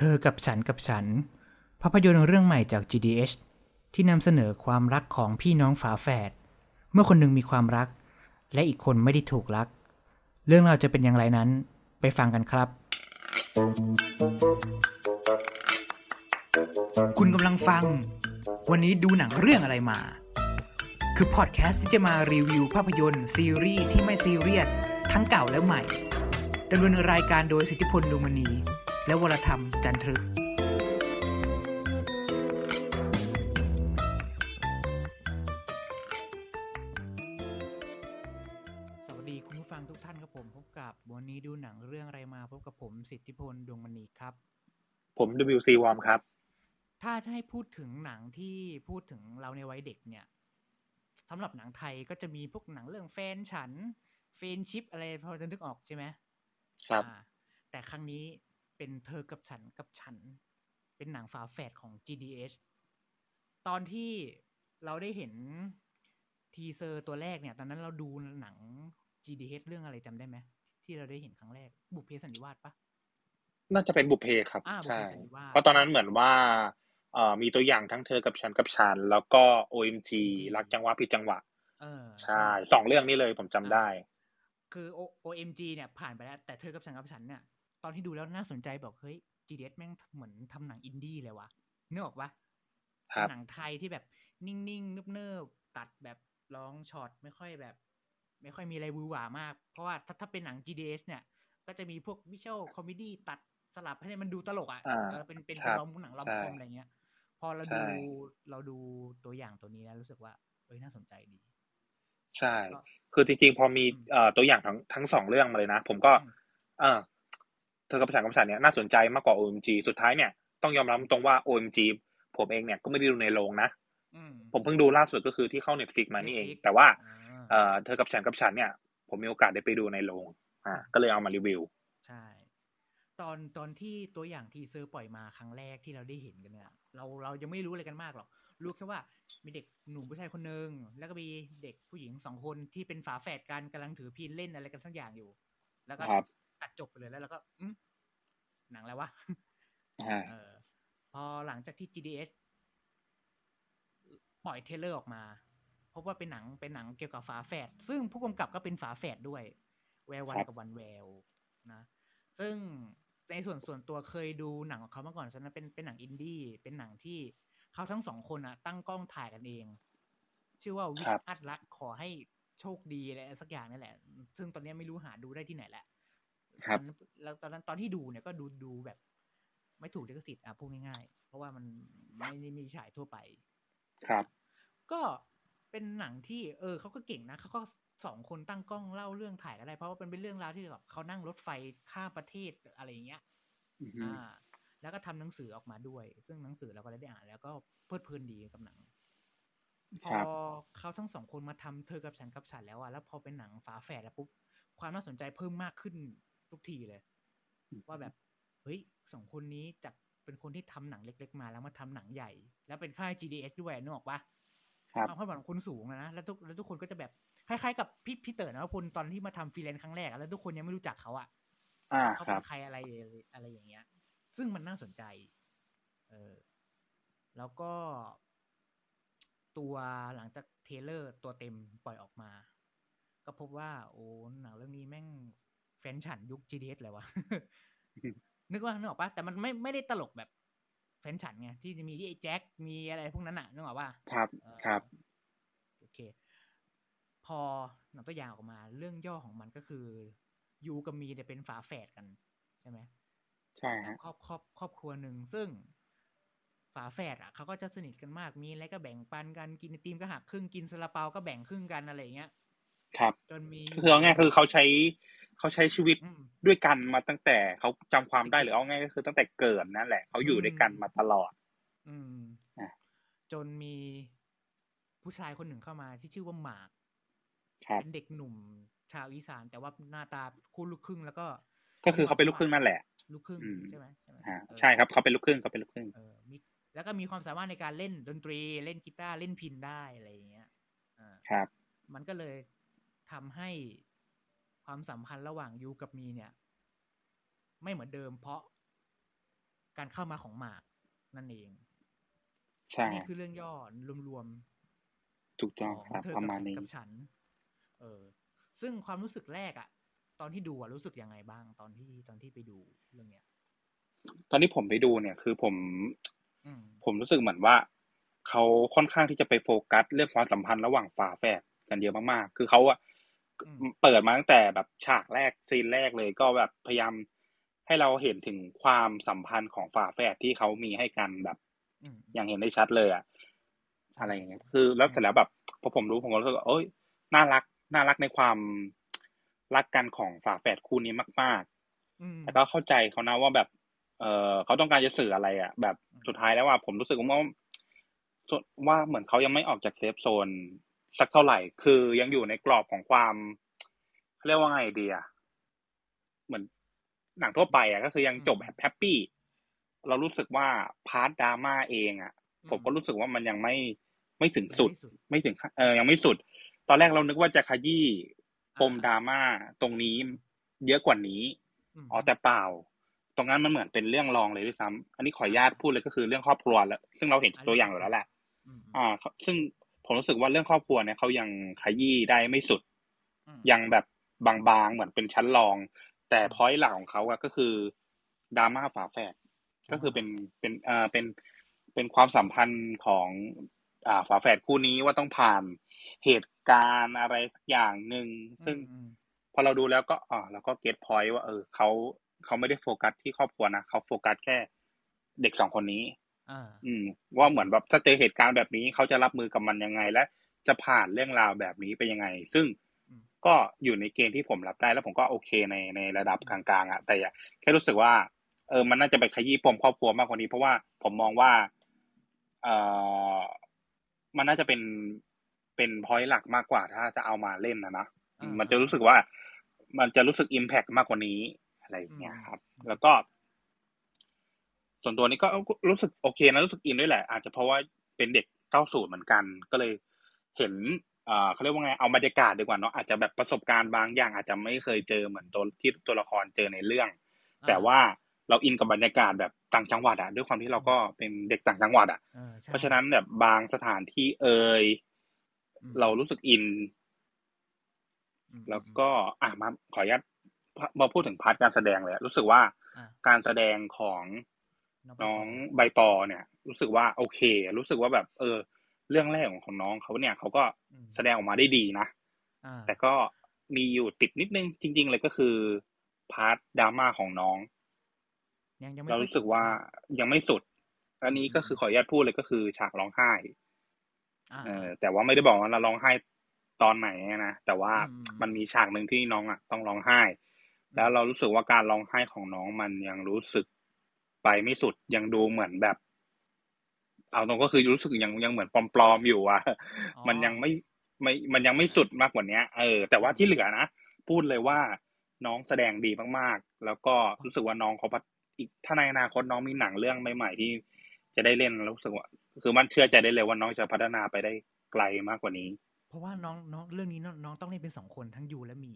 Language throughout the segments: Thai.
เธอกับฉันกับฉัน ภาพยนตร์เรื่องใหม่จาก GDH ที่นำเสนอความรักของพี่น้องฝาแฝด เมื่อคนหนึ่งมีความรัก และอีกคนไม่ได้ถูกรัก เรื่องราวจะเป็นอย่างไรนั้น ไปฟังกันครับ คุณกำลังฟัง วันนี้ดูหนังเรื่องอะไรมา คือพอดแคสต์ที่จะมารีวิวภาพยนตร์ซีรีส์ที่ไม่ซีเรียสทั้งเก่าและใหม่ดำเนินรายการโดยสิทธิพลดวงมณี และวรธรรมจันทรึกสวัสดีคุณผู้ฟังทุกท่านครับผมพบกับวันนี้ดูหนังเรื่องอะไรมาพบกับผมสิทธิพลดวงมณีครับ ผม WC Warm ครับ ถ้าจะให้พูดถึงหนังที่พูดถึงเราในวัยเด็กเนี่ยสำหรับหนังไทยก็จะมีพวกหนังเรื่องแฟนฉัน Friendship อะไรพอจะนึกออกใช่ไหมครับอ่าแต่ครั้งนี้ เป็นเธอกับฉันกับฉัน เป็นหนังฝาแฝดของ GDH ตอนที่เราได้เห็น teaser ตัวแรกเนี่ย ตอนนั้นเราดูหนัง GDH เรื่องอะไรจำได้ไหมที่เราได้เห็นครั้งแรก บุพเพสันนิวาสปะน่าจะเป็นบุพเพครับอ่าใช่บุพเพสันนิวาสเพราะตอนนั้นเหมือนว่าเอ่อมีตัวอย่างทั้งเธอกับฉันกับฉัน แล้วก็ OMG รักจังหวะผิดจังหวะเออใช่สองเรื่องนี้เลยผมจำได้ คือ O- OMG เนี่ยผ่านไปแล้ว แต่เธอกับฉันกับฉันเนี่ย ตอนที่ดูแล้วน่าสนใจบอกเฮ้ย GDS แม่งเหมือนทำหนังอินดี้เลยวะนึกออกปะครับหนังไทยที่แบบนิ่งๆเนิบๆตัดแบบ long shot ไม่ค่อยแบบ ไม่ค่อยมีอะไรหวือหวามาก เพราะว่าถ้าถ้าเป็นหนัง GDS เนี่ย ก็จะมีพวก visual comedy ตัดสลับให้มันดูตลกอะอ่าเออเป็นเป็นครับรอมหนังรอมใช่คอมอะไรเงี้ย พอเราใช่ดูเราดูตัวอย่างตัวนี้แล้วรู้สึกว่า เอ้ยน่าสนใจดี ใช่ก็คือจริงๆ พอมีอืมเอ่อตัวอย่างทั้งทั้งสองเรื่องมาเลยนะ ผมก็อืมเออ เธอกับฉันกับฉันเนี่ยน่าสนใจมากกว่า OMG สุดท้ายเนี่ยต้องยอมรับตรงว่า OMG ผมเองเนี่ยก็ไม่ได้ดูในโรงนะอืมผมเพิ่งดูล่าสุดก็คือที่เข้า Netflix มานี่เอง Netflix แต่ว่าอ่าเอ่อเธอกับฉันกับฉันเนี่ย ผมมีโอกาสได้ไปดูในโรงอ่าก็เลยเอามารีวิว ใช่ ตอนตอนที่ตัวอย่างทีเซอร์ปล่อยมาครั้งแรกที่เราได้เห็นกันเนี่ยเราเรายังไม่รู้อะไรกันมากหรอกรู้แค่ว่ามีเด็กหนุ่มผู้ชายคนหนึ่งแล้วก็มีเด็กผู้หญิงสองคนที่เป็นฝาแฝดกันกำลังถือพินเล่นอะไรกันสักอย่างอยู่ แล้วก็ครับตัดจบไปเลยแล้วเราก็อืม หนังอะไรวะอ่าเออ พอหลังจากที่ GDS ปล่อย trailer ออกมาพบว่าเป็นหนังเป็นหนังเกี่ยวกับฝาแฝดซึ่งผู้กำกับก็เป็นฝาแฝดด้วย แวววรรณครับกับวรรณแววนะ ซึ่งในส่วนส่วนตัวเคยดูหนังของเขามาก่อนฉะนั้นเป็นเป็นหนังอินดี้เป็นหนังที่เขาทั้งสองคนอะตั้งกล้องถ่ายกันเอง ชื่อว่า Wish Us Luck ขอให้โชคดีอะไรสักอย่างนั่นแหละ ซึ่งตอนนี้ไม่รู้หาดูได้ที่ไหนแหละ ครับตอนนั้นแล้วตอนนั้นตอนที่ดูเนี่ยก็ดูดูแบบ ไม่ถูกลิขสิทธิ์อะพูดง่ายๆเพราะว่ามันไม่ได้มีฉายทั่วไป ครับ ก็เป็นหนังที่ เออเขาก็เก่งนะเขาก็สองคนตั้งกล้องเล่าเรื่องถ่ายกันได้เพราะว่ามันเป็นเรื่องราวที่แบบเขานั่งรถไฟข้ามประเทศอะไรอย่างเงี้ยอือฮึอ่า แล้วก็ทำหนังสือออกมาด้วย ซึ่งหนังสือเราก็ได้อ่าน แล้วก็เพลิดเพลินดีกับหนังพคอรับเขาทั้งสองคนมาทำเธอกับฉันกับฉันแล้วอะแล้วพอเป็นหนังฝาแฝดแล้วปุ๊บความน่าสนใจเพิ่มมากขึ้น ทุกทีเลย ว่าแบบเฮ้ยสองคนนี้จากเป็นคนที่ทำหนังเล็ก ๆ มาแล้วมาทำหนังใหญ่ แล้วเป็นค่าย GDH ด้วยนึกออกปะครับความคาดหวังของคนสูงนะนะแล้วทุกแล้วทุกคนก็จะแบบคล้ายๆกับพี่พี่เต๋อนวพลตอนที่มาทำฟรีแลนซ์ครั้งแรกอะแล้วทุกคนยังไม่รู้จักเขาอะอ่าเขาเป็นใครครับอะไรอะไรอย่างเงี้ย ซึ่งมันน่าสนใจ เออแล้วก็ ตัวหลังจาก trailer ตัวเต็มปล่อยออกมา ก็พบว่า โอ้หนังเรื่องนี้แม่ง แฟนฉันยุค GDS เลยวะนึกว่านึกออกปะแต่มันไม่ไม่ได้ตลกแบบแฟนฉันไงที่จะมีไอ้แจ็คมีอะไรพวกนั้นอะนึกออกปะครับเออครับโอเค พอหนังตัวอย่างออกมา เรื่องย่อของมันก็คือยูกับมีเนี่ยเป็นฝาแฝดกันใช่ไหมใช่จากฮะครอบครอบครอบครัวหนึ่งซึ่งฝาแฝดอะเขาก็จะสนิทกันมากมีอะไรก็แบ่งปันกันกินไอติมก็หักครึ่งกินซาลาเปาก็แบ่งครึ่งกันอะไรอย่างเงี้ยครับ จนมีคือเอาง่ายคือเขาใช้ เขาใช้ชีวิตอืมด้วยกันมาตั้งแต่เขาจำความได้หรือเอาง่ายก็คือตั้งแต่เกิดนั่นแหละเขาอยู่ด้วยกันมาตลอด อืมอะจนมีผู้ชายคนหนึ่งเข้ามาที่ชื่อว่าหมากครับเป็นเด็กหนุ่มชาวอีสาน แต่ว่าหน้าตาคู่ลูกครึ่งแล้วก็ ก็คือเขาเป็นลูกครึ่งนั่นแหละ ลูกครึ่งอืมใช่ไหมใช่ไหมอ่าเออใช่ครับเขาเป็นลูกครึ่งเขาเป็นลูกครึ่งเออมีแล้วก็มีความสามารถในการเล่นดนตรีเล่นกีตาร์เล่นพินได้อะไรอย่างเงี้ยอ่าครับ มันก็เลยทำให้ ความสัมพันธ์ระหว่างยูกับมีเนี่ย ไม่เหมือนเดิม เพราะการเข้ามาของหมากนั่นเองใช่นี่คือเรื่องย่อรวมถูกๆต้องของครับเธอประกับมาณฉันนี้กับฉัน เออ ซึ่งความรู้สึกแรกอะตอนที่ดูอะรู้สึกยังไงบ้าง ตอนที่ตอนที่ไปดูเรื่องเนี้ย ตอนที่ผมไปดูเนี่ย คือผมอืมผมรู้สึกเหมือนว่าเขาค่อนข้างที่จะไปโฟกัสเรื่องความสัมพันธ์ระหว่างฝาแฝดกันเยอะมากๆ คือเขาอะอืม เปิดมาตั้งแต่แบบฉากแรกซีนแรกเลยก็แบบพยายามให้เราเห็นถึงความสัมพันธ์ของฝาแฝดที่เขามีให้กันแบบอืมอย่างเห็นได้ชัดเลยอะอะไรอย่างเงี้ยคือแล้วเสร็จแล้วแบบพอผมรู้ผมก็รู้สึกว่าเอ้ยน่ารักน่ารักในความรักกันของฝาแฝดคู่นี้มากๆอืมแต่ก็เข้าใจเขานะว่าแบบ เออเขาต้องการจะสื่ออะไรอะแบบอืมสุดท้ายแล้วว่าผมรู้สึกว่าว่าเหมือนเขายังไม่ออกจาก safe zone สักเท่าไหร่ คือยังอยู่ในกรอบของความเขาเรียกว่าไงดีอะเหมือนหนังทั่วไปอะก็คือยังจบแบบ happy เรารู้สึกว่า part drama เองอะผมก็รู้สึกว่ามันยังไม่ไม่ถึงสุด ไม่ถึงขั้นเออยังไม่สุด ตอนแรกเรานึกว่าจะขยี้ปมดราม่าตรงนี้ เยอะกว่านี้มอ๋อแต่เปล่า ตรงนั้นมันเหมือนเป็นเรื่องรองเลยด้วยซ้ำอันนี้ขออนุญาตพูดเลยก็คือเรื่องครอบครัวแล้วซึ่งเราเห็นตัวอย่างอยู่แล้วแหละอืมอ่าเขาซึ่ง ผมรู้สึกว่าเรื่องครอบครัวเนี่ยเขายังขยี้ได้ไม่สุดอืมยังแบบบางๆเหมือนเป็นชั้นรอง แต่พอยต์หลักของเขาอะก็คือดราม่าฝาแฝดก็คือเป็นเป็นเอ่อเป็นเป็นความสัมพันธ์ของอ่าฝาแฝดคู่นี้ว่าต้องผ่านเหตุการณ์อะไรสักอย่างหนึ่งซึ่งอืมพอเราดูแล้วก็อ๋อเราก็ get point ว่า เออเขาเขาไม่ได้โฟกัสที่ครอบครัวนะเขาโฟกัสแค่เด็กสองคนนี้ อ่าอืม ว่าเหมือนแบบถ้าเจอเหตุการณ์แบบนี้เขาจะรับมือกับมันยังไง และจะผ่านเรื่องราวแบบนี้ไปยังไง ซึ่งอืมก็อยู่ในเกณฑ์ที่ผมรับได้แล้วผมก็โอเคในในระดับกลางๆอะแต่อย่าแค่รู้สึกว่า เออ มันน่าจะไปขยี้ปมครอบครัวมากกว่านี้ เพราะว่าผมมองว่า เออมันน่าจะเป็นเป็นพอยต์หลักมากกว่า ถ้าจะเอามาเล่นนะนะอ่ามันจะรู้สึกว่า มันจะรู้สึกอิมแพกมากกว่านี้อะไรอย่างเงี้ยครับ แล้วก็ ส่วนตัวนี้ก็รู้สึกโอเคนะรู้สึกอินด้วยแหละ อาจจะเพราะว่าเป็นเด็กเก้าสูตรเหมือนกัน ก็เลยเห็นเอ่อเขาเรียกว่าไงเอาบรรยากาศดีกว่าเนาะอาจจะแบบประสบการณ์บางอย่างอาจจะไม่เคยเจอเหมือนตัวที่ตัวละครเจอในเรื่อง แต่ว่าเราอินกับบรรยากาศแบบต่างจังหวัดอะด้วยความที่เราก็เป็นเด็กต่างจังหวัดอะออใช่เพราะฉะนั้นแบบบางสถานที่เอ่ยอืมเรารู้สึกอินอืมแล้วก็อะมาขออนุญาตมาพูดถึงพาร์ทการแสดงเลยอะรู้สึกว่าอะการแสดงของ น้องใบปอเนี่ย รู้สึกว่าโอเค รู้สึกว่าแบบ เออ เรื่องแรกของน้องเขาเนี่ยเขาก็อืมแสดงออกมาได้ดีนะอ่าแต่ก็มีอยู่ติดนิดนึงจริง ๆ เลยก็คือพาร์ทดราม่าของน้องยังยังไม่เราค่อยรู้สึกว่ายังไม่สุด อันนี้ก็คือขออนุญาตพูดเลยก็คือฉากร้องไห้อ่าเออแต่ว่าไม่ได้บอกว่าเราร้องไห้ตอนไหนนะแต่ว่าอืมมันมีฉากหนึ่งที่น้องอะ ต้องร้องไห้ แล้วเรารู้สึกว่าการร้องไห้ของน้องมันยังรู้สึก ไปไม่สุดยังดูเหมือนแบบ เอาตรงก็คือรู้สึกยังยังเหมือนปลอมๆอยู่อะอ๋อมันยังไม่ไม่มันยังไม่สุดมากกว่าเนี้ยเออ แต่ว่าที่เหลือนะพูดเลยว่าน้องแสดงดีมากๆ แล้วก็รู้สึกว่าน้องเขาพัฒนาอีกถ้าในอนาคตน้องมีหนังเรื่องใหม่ๆที่จะได้เล่นแล้วรู้สึกว่า คือมันเชื่อใจได้เลยว่าน้องจะพัฒนาไปได้ไกลมากกว่านี้ เพราะว่าน้องน้องเรื่องนี้น้องน้องต้องเล่นเป็นสองคนทั้งยูและมี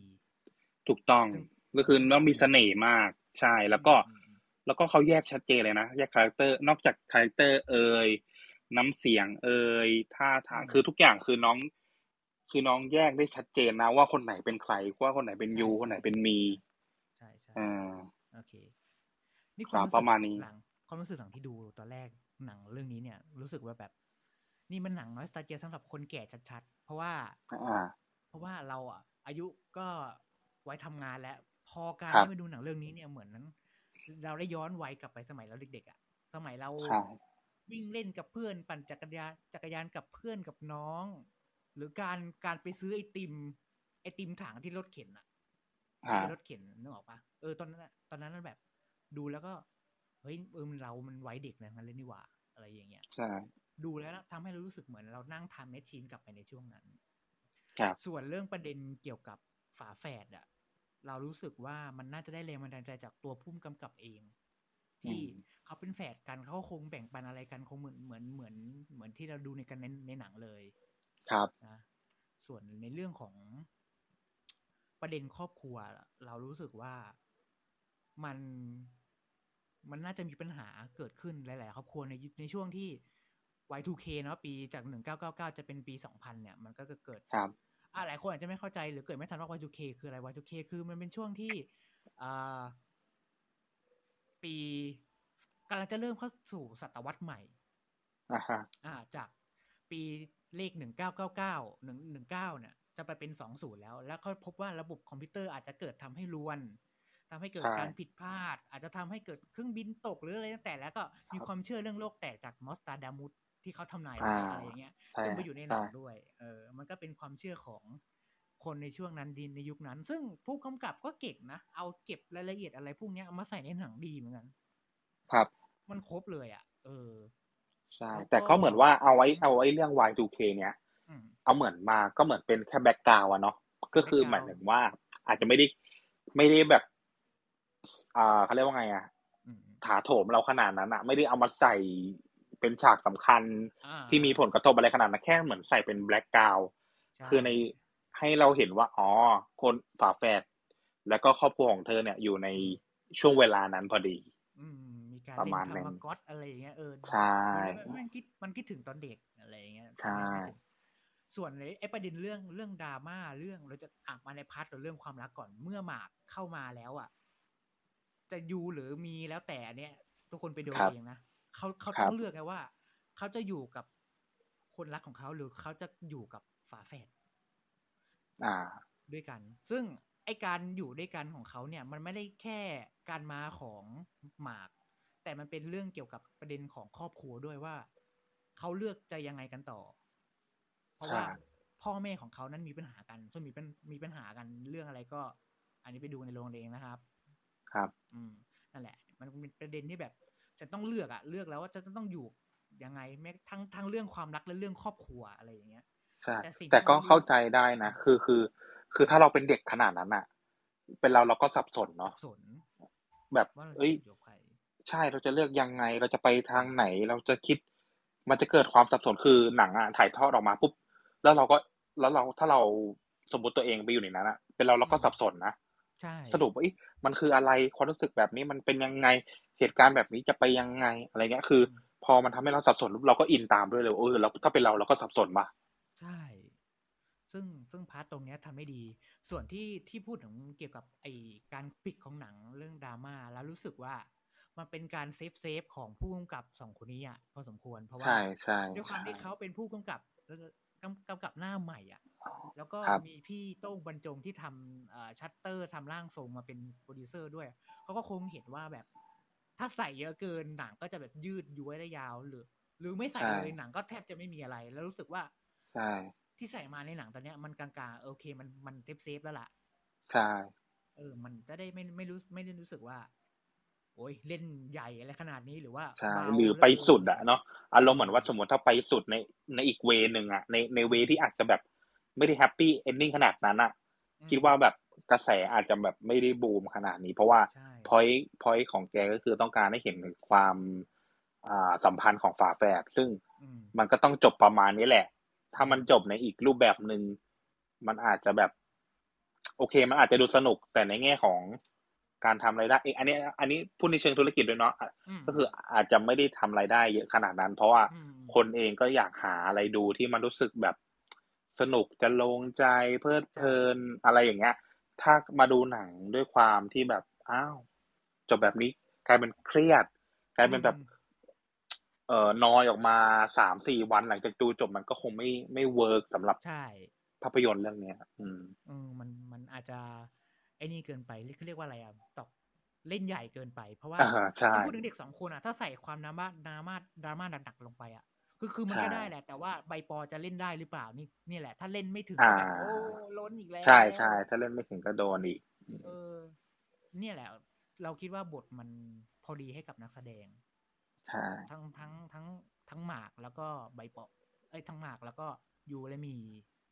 ถูกต้องซึ่งก็คือน้องมีเสน่ห์มากใช่แล้วก็อืมอืม แล้วก็เขาแยกชัดเจนเลยนะ แยก character นอกจาก character เอ่ยน้ำเสียงเอ่ยท่าทางคือทุกอย่างคือน้อง คือน้องแยกได้ชัดเจนนะ ว่าคนไหนเป็นใครว่าคนไหนเป็นยูคนไหนเป็นมีใช่ใช่อ่าโอเค นี่ครับรู้สึกประมาณนี้หลังความรู้สึกหลังที่ดูตอนแรกหนังเรื่องนี้เนี่ย รู้สึกว่าแบบ นี่มันหนังน้อยสตาเจียสำหรับคนแก่ชัดๆ เพราะว่าอ่าเพราะว่าเราอะอายุก็ไว้ทำงานแล้ว พอการครับได้มาดูหนังเรื่องนี้เนี่ยเหมือนนั้น เราได้ย้อนวัยกลับไปสมัยเราเด็กๆอะ สมัยเราใช่วิ่งเล่นกับเพื่อนปั่นจักรยานจักรยานกับเพื่อนกับน้อง หรือการการไปซื้อไอติม ไอติมถังที่รถเข็นอะอ่าที่เป็นรถเข็นนึกออกปะเออตอนนั้นอะตอนนั้นมันแบบ ดูแล้วก็เฮ้ยเออมันเรามันไว้เด็กนะงั้นเลยนี่หว่าอะไรอย่างเงี้ยใช่ดูแล้วทำให้เรารู้สึกเหมือนเรานั่งทำแมชชีนกลับไปในช่วงนั้นครับส่วนเรื่องประเด็นเกี่ยวกับฝาแฝดอะ เรารู้สึกว่ามันน่าจะได้แรงบันดาลใจจากตัวพุ่มกำกับเอง ที่อืมเขาเป็นแฝดกันเขาคงแบ่งปันอะไรกันคงเหมือนเหมือนเหมือนเหมือนที่เราดูในกันในในหนังเลย ครับนะส่วนในเรื่องของประเด็นครอบครัวล่ะเรารู้สึกว่ามันมันน่าจะมีปัญหาเกิดขึ้นหลาย ๆ ครอบครัวในในช่วงที่ Y2K เนาะปีจาก 1999 จะเป็นปี 2000 เนี่ย มันก็เกิดครับ อ่าหลายคนอาจจะไม่เข้าใจหรือเกิดไม่ทันว่า Y2K คืออะไร Y2K คือมันเป็นช่วงที่อ่าปีกำลังจะเริ่มเข้าสู่ศตวรรษใหม่อ่าฮะอ่า จากปีเลข1999 119เนี่ย จะไปเป็น20แล้ว แล้วก็พบว่าระบบคอมพิวเตอร์อาจจะเกิดทำให้รวน ทำให้เกิดการผิดพลาด อาจจะทำให้เกิดเครื่องบินตกหรืออะไรตั้งแต่แล้วก็มีความเชื่อเรื่องโลกแตกจากมอสตาดามุสที่เขาทำนายไว้อะไรอย่างเงี้ยใช่ซึ่งไปอยู่ในหนังใช่ด้วย เออ มันก็เป็นความเชื่อของคนในช่วงนั้นดินในยุคนั้น ซึ่งผู้กำกับก็เก่งนะ เอาเก็บรายละเอียดอะไรพวกเนี้ยเอามาใส่ในหนังดีเหมือนกัน ครับ มันครบเลยอะ เออ ใช่แล้วก็แต่ก็เหมือนว่าเอาไว้เอาไว้เรื่อง Y2K เนี้ยอืมเอาเหมือนมาก็เหมือนเป็นแค่แบ็กกราวอะเนาะ ก็คือห background มายถึงว่าอาจจะไม่ได้ไม่ได้แบบ อ่าเขาเรียกว่าไงอะอืมถาโถมเราขนาดนั้นอะไม่ได้เอามาใส่เป็นฉากสำคัญอ่าที่มีผลกระทบอะไรขนาดนั้นแค่เหมือนใส่เป็น background ใช่คือในให้เราเห็นว่าอ๋อคนฝาแฝดแล้วก็ครอบครัวของเธอเนี่ยอยู่ในช่วงเวลานั้นพอดีอืมมีการประเล่นมาณนั้นทำมาก๊อตอะไรอย่างเงี้ยเออใช่มันมันคิดมันคิดถึงตอนเด็กอะไรอย่างเงี้ยใช่มันคิดถึงส่วนในไอ้ประเด็นเรื่องเรื่องดราม่าเรื่องเราจะอะมาใน part ของเรื่องความรักก่อนเมื่อมาร์คเข้ามาแล้วอะ จะยูหรือมีแล้วแต่เนี่ย ทุกคนไปดูครับเองนะเขาเขาครัต้บองเลือกไงว่าเขาจะอยู่กับคนรักของเขาหรือเขาจะอยู่กับฝาแฝดอ่าด้วยกัน ซึ่งไอการอยู่ด้วยกันของเขาเนี่ย มันไม่ได้แค่การมาของหมาก แต่มันเป็นเรื่องเกี่ยวกับประเด็นของครอบครัวด้วยว่าเขาเลือกจะยังไงกันต่อ เพราะว่าใช่พ่อแม่ของเขานั้นมีปัญหากันส่วนมีปัญมีปัญหากันเรื่องอะไรก็ อันนี้ไปดูในโรงเองนะครับ ครับ อืมนั่นแหละ มันเป็นประเด็นที่แบบ จะต้องเลือกอะเลือกแล้วว่าจะต้องอยู่ยังไงแม้ทั้งทั้งเรื่องความรักและเรื่องครอบครัวอะไรอย่างเงี้ยใช่แต่สิ่งแต่ที่ก็เราไม่รู้เข้าใจได้นะคือคือ คือถ้าเราเป็นเด็กขนาดนั้นอะเป็นเราเราก็สับสนสัเนาะบสน แบบว่าเราจะเอ้ยอยู่กับใครใช่เราจะเลือกยังไงเราจะไปทางไหนเราจะคิด มันจะเกิดความสับสนคือหนังอะถ่ายทอดออกมาปุ๊บแล้วเราก็แล้วเราถ้าเราสมมติตัวเองไปอยู่ในนั้นอะเป็นเราเราก็อืมสับสนนะใช่ สรุปว่าเอ๊ะมันคืออะไรความรู้สึกแบบนี้มันเป็นยังไงเหตุการณ์แบบนี้จะไปยังไงอะไรเงี้ยคือ พอมันทำให้เราสับสนปุ๊บเราก็ in ตามด้วยเลยว่าเออเราถ้าเป็นเราเราก็สับสนป่ะใช่ ซึ่งซึ่ง part ตรงเนี้ยทำได้ดี ส่วนที่ที่พูดถึงเกี่ยวกับไอการปิดของหนังเรื่องดราม่าแล้วรู้สึกว่ามันเป็นการ safe safe ของผู้กำกับสองคนนี้อะพอสมควรเพราะว่าใช่ใช่ด้วยความใช่ที่เขาเป็นผู้กำกับ กำกำกับหน้าใหม่อะ แล้วก็ครับมีพี่โต้งบรรจงที่ทำชัตเตอร์ทำร่างทรงมาเป็นโปรดิวเซอร์ด้วย เขาก็คงเห็นว่าแบบ ถ้าใส่เยอะเกินหนังก็จะแบบยืดย้วยยืดยาวหรือ หรือไม่ใส่ใช่เลยหนังก็แทบจะไม่มีอะไร แล้วรู้สึกว่าใช่ที่ใส่มาในหนังตอนเนี้ยมันกลางๆโอเคมันมัน safe safe แล้วล่ะ ใช่ เออ มันจะได้ไม่ไม่รู้ไม่ได้รู้สึกว่า โอ้ยเล่นใหญ่อะไรขนาดนี้หรือว่าใช่เบาหรือเกินไปสุดอะเนาะอารมณ์เหมือนว่าสมมติถ้าไปสุดในในอีก way นึงอะในใน way ที่อาจจะแบบไม่ได้ happy ending ขนาดนั้นอะอืมคิดว่าแบบกระแสอาจจะแบบไม่ได้บูมขนาดนี้ เพราะว่าใช่พอยพอยของแกก็คือต้องการให้เห็นถึงความอ่าสัมพันธ์ของฝาแฝดซึ่งอืมมันก็ต้องจบประมาณนี้แหละ ถ้ามันจบในอีกรูปแบบหนึ่งมันอาจจะแบบ โอเค มันอาจจะดูสนุกแต่ในแง่ของ การทำรายได้เอยอันนี้ อันนี้พูดในเชิงธุรกิจด้วยเนาะอะมก็คืออาจจะไม่ได้ทำรายได้เยอะขนาดนั้น เพราะว่าอืมคนเองก็อยากหาอะไรดูที่มันรู้สึกแบบสนุกจะลงใจเพลิดเพลินอะไรอย่างเงี้ย ถ้ามาดูหนังด้วยความที่แบบอ้าวจบแบบนี้กลายเป็นเครียด กลายเป็นแบบอืมเอ่อนอยออกมาสามสี่วันหลังจากดูจบมันก็คงไม่ไม่เวิร์กสำหรับใช่ภาพยนตร์เรื่องเนี้ย อืมเออมันมันอาจจะ ไอ้นี่เกินไปเรียกเขาเรียกว่าอะไรอะตอกเล่นใหญ่เกินไป เพราะว่าอ่าใช่ถ้าพูดถึงเด็กสองคนอะ ถ้าใส่ความดราม่าดราม่าดราม่าหนักๆลงไปอะคือคือมันก็ใช่ได้แหละ แต่ว่าใบปอจะเล่นได้หรือเปล่านี่นี่แหละ ถ้าเล่นไม่ถึงอ่าก็แบบโอ้ล้นอีกแล้วใช่ใช่ถ้าเล่นไม่ถึงก็โดนอีกอืมเออ เนี่ยแหละ เราคิดว่าบทมันพอดีให้กับนักแสดงใช่ทั้งทั้งทั้งทั้งหมากแล้วก็ใบปอเอ้ยทั้งหมากแล้วก็ยูและมี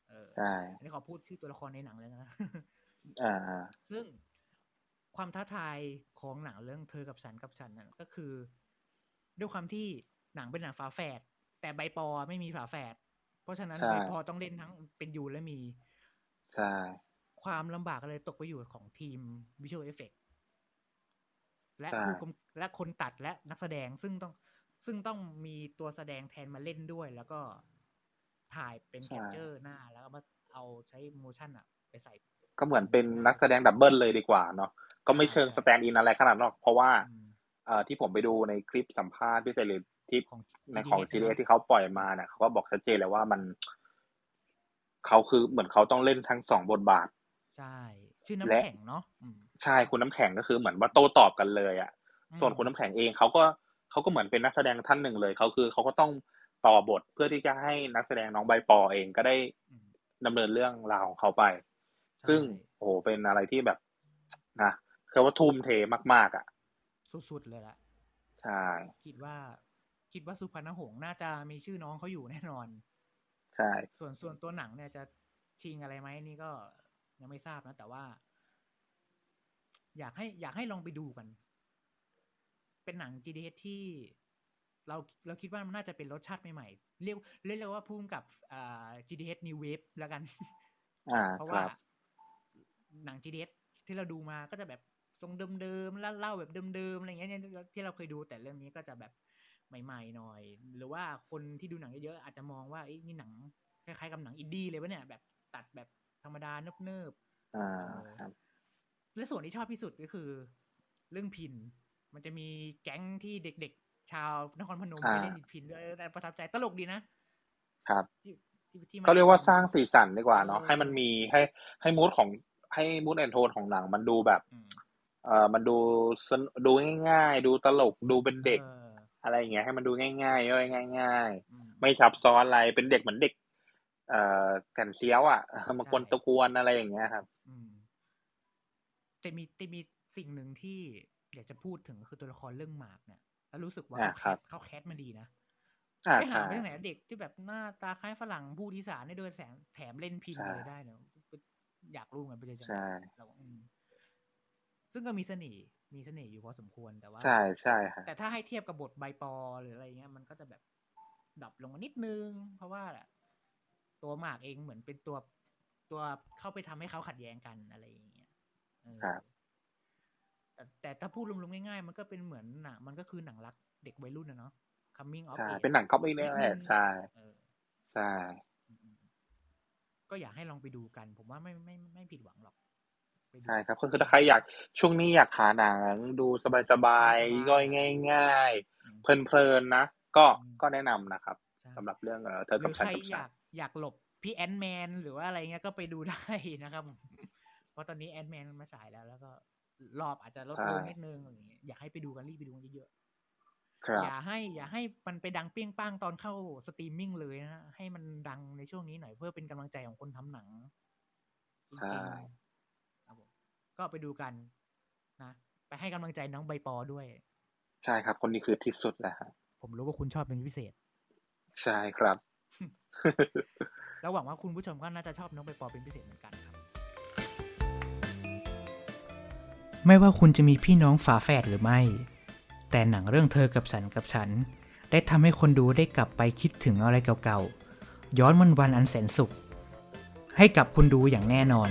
เออใช่อันนี้ขอพูดชื่อตัวละครในหนังเลยนะอ่าอ่า ซึ่งความท้าทายของหนังเรื่องเธอกับฉันกับฉันนั่นก็คือ ด้วยความที่หนังเป็นหนังฝาแฝดแต่ใบปอไม่มีฝาแฝดเพราะฉะนั้นใช่ใบปอต้องเล่นทั้งเป็นยูและมีใช่ความลำบากก็เลยตกไปอยู่ของทีมวิชวลเอฟเฟกและใช่ผู้กำกับและคนตัดและนักแสดงซึ่งต้องซึ่งต้องมีตัวแสดงแทนมาเล่นด้วย แล้วก็ถ่ายเป็นใช่แคปเจอร์หน้าแล้วก็มาเอาใช้ motion อะไปใส่ ก็เหมือนเป็นนักแสดง double เลยดีกว่าเนาะก็ไม่ใช่เชิงใช่ stand-in อะไรขนาดนั้นหรอกเพราะว่าอืมเอ่อที่ผมไปดูในคลิปสัมภาษณ์พิเศษหรือที่ของในของ GDH GDH นะที่เขาปล่อยมาเนี่ยเขาก็บอกชัดเจนเลยว่ามันเขาคือเหมือนเขาต้องเล่นทั้งสองบทบาท ใช่ชื่อน้ำและแข็งเนาะอืมใช่คุณน้ำแข็งก็คือเหมือนว่าโต้ตอบกันเลยอะ่ะอืมส่วนคุณน้ำแข็งเองเขาก็เขาก็เหมือนเป็นนักแสดงท่านหนึ่งเลยเขาคือเขาก็ต้องต่อบทเพื่อที่จะให้นักแสดงน้องใบปอเองก็ได้อืมดำเนินเรื่องราวของเขาไปใช่ ซึ่งโอ้โหเป็นอะไรที่แบบนะคือว่าทุ่มเทมาก ๆ อะ สุด ๆ เลยละใช่ คิดว่า คิดว่าสุพรรณหงษ์น่าจะมีชื่อน้องเขาอยู่แน่นอน ใช่ ส่วนส่วนตัวหนังเนี่ยจะชิงอะไรไหมนี่ก็ยังไม่ทราบนะ แต่ว่า อยากให้อยากให้ลองไปดูกัน เป็นหนัง GDS ที่เราเราคิดว่ามันน่าจะเป็นรสชาติใหม่ๆเรียกเรียกเลยว่าพุ่มกับอ่า GDS New Wave แล้วกันอ่าเพราะคว่ารับ หนัง GDS ที่เราดูมาก็จะแบบทรงเดิมๆแล้วเล่าแบบเดิมๆอะไรเงี้ยเนี่ยที่เราเคยดูแต่เรื่องนี้ก็จะแบบใหม่ๆหน่อย หรือว่าคนที่ดูหนังเยอะๆอาจจะมองว่าเอ้ยนี่หนังคล้ายๆกับหนังอินดี้เลยวะเนี่ยแบบตัดแบบธรรมดาเนิบอ่าครับๆและส่วนที่ชอบที่สุดก็คือ เรื่องพิน มันจะมีแก๊งที่เด็กๆ ชาวนครพนมไปเล่นพินด้วยเออประทับใจตลกดีนะครับที่ที่ที่มันเขาเรียกว่าสร้างสีสันดีกว่าเนาะเออให้มันมีให้ให้มูดของ ให้มูดแอนโทนของหนัง มันดูแบบอืมเอ่อมันดูสนดูง่ายๆ ดูตลกดูเป็นเด็กอออะไรอย่างเงี้ยให้มันดูง่ายๆย่อยง่ายอืมๆไม่ซับซ้อนอะไรเป็นเด็กเหมือนเด็ก เอ่อแก่นเซียวอะมากวนใช่ตะกวนอะไรอย่างเงี้ยครับอืมแต่มีแต่มีสิ่งหนึ่งที่อยากจะพูดถึงคือตัวละครเรื่องหมากเนี่ยแล้วรู้สึกว่าอ่าเขาแคครับสเขาแคสมาดีนะอ่าไปหาใช่มาจากไหนเด็กที่แบบหน้าตาคล้ายฝรั่งพูดอีสานได้ด้วยแสงแถมเล่นพินใช่อะไรได้เนี่ย อยากรู้เหมือนกันไปเจอจากใช่ไหนเราอืมซึ่งก็มีเสน่ห์มีเสน่ห์อยู่พอสมควรแต่ว่า ใช่ใช่ฮะแต่ถ้าให้เทียบกับบทใบปอหรืออะไรเงี้ยมันก็จะแบบดับลงมานิดนึง เพราะว่าตัวหมากเองเหมือนเป็นตัวตัวเข้าไปทำให้เขาขัดแย้งกันอะไรอย่างเงี้ยเออครับแต่แต่ถ้าพูดรวมๆง่ายๆ มันก็เป็นเหมือนหนังมันก็คือหนังรักเด็กวัยรุ่นนะเนาะ coming of ใช่ age เป็นหนังก๊อปปี้เนี่ยแหละใช่เออใช่อืมๆ ก็อยากให้ลองไปดูกัน ผมว่าไม่ไม่ไม่ไม่ผิดหวังหรอกไปดูใช่ครับคือถ้าใครอยากช่วงนี้อยากหาหนังดูสบายสบายๆๆย่อยง่ายอืมๆเพลินๆนะ ก็อืมก็แนะนำนะครับใช่สำหรับเรื่องเออเธอหกัรืบอฉันใครกับอฉันยากอยากหลบพี่แอนแมนหรือว่าอะไรเงี้ยก็ไปดูได้นะครับผมเพราะตอนนี้แอนแมนมาฉายแล้ว แล้วก็รอบอาจจะลดลงใช่นิดนึงอะไรเงี้ยอยากให้ไปดูกันรีบไปดูกันเยอะครับๆ อย่าให้อย่าให้มันไปดังเปี้ยงป้างตอนเข้าสตรีมมิ่งเลยนะให้มันดังในช่วงนี้หน่อยเพื่อเป็นกำลังใจของคนทำหนังจริงๆใช่ครับผมก็ไปดูกันนะไปให้กำลังใจน้องใบปอด้วย ใช่ครับ คนนี้คือที่สุดแล้วฮะผมรู้ว่าคุณชอบเป็นพิเศษ ใช่ครับแล้วหวังว่าคุณผู้ชมก็น่าจะชอบน้องใบปอเป็นพิเศษเหมือนกันครับ ไม่ว่าคุณจะมีพี่น้องฝาแฝดหรือไม่ แต่หนังเรื่องเธอกับฉันกับฉัน ได้ทำให้คนดูได้กลับไปคิดถึงอะไรเก่าๆ ย้อนวันวันอันแสนสุข ให้กับคุณดูอย่างแน่นอน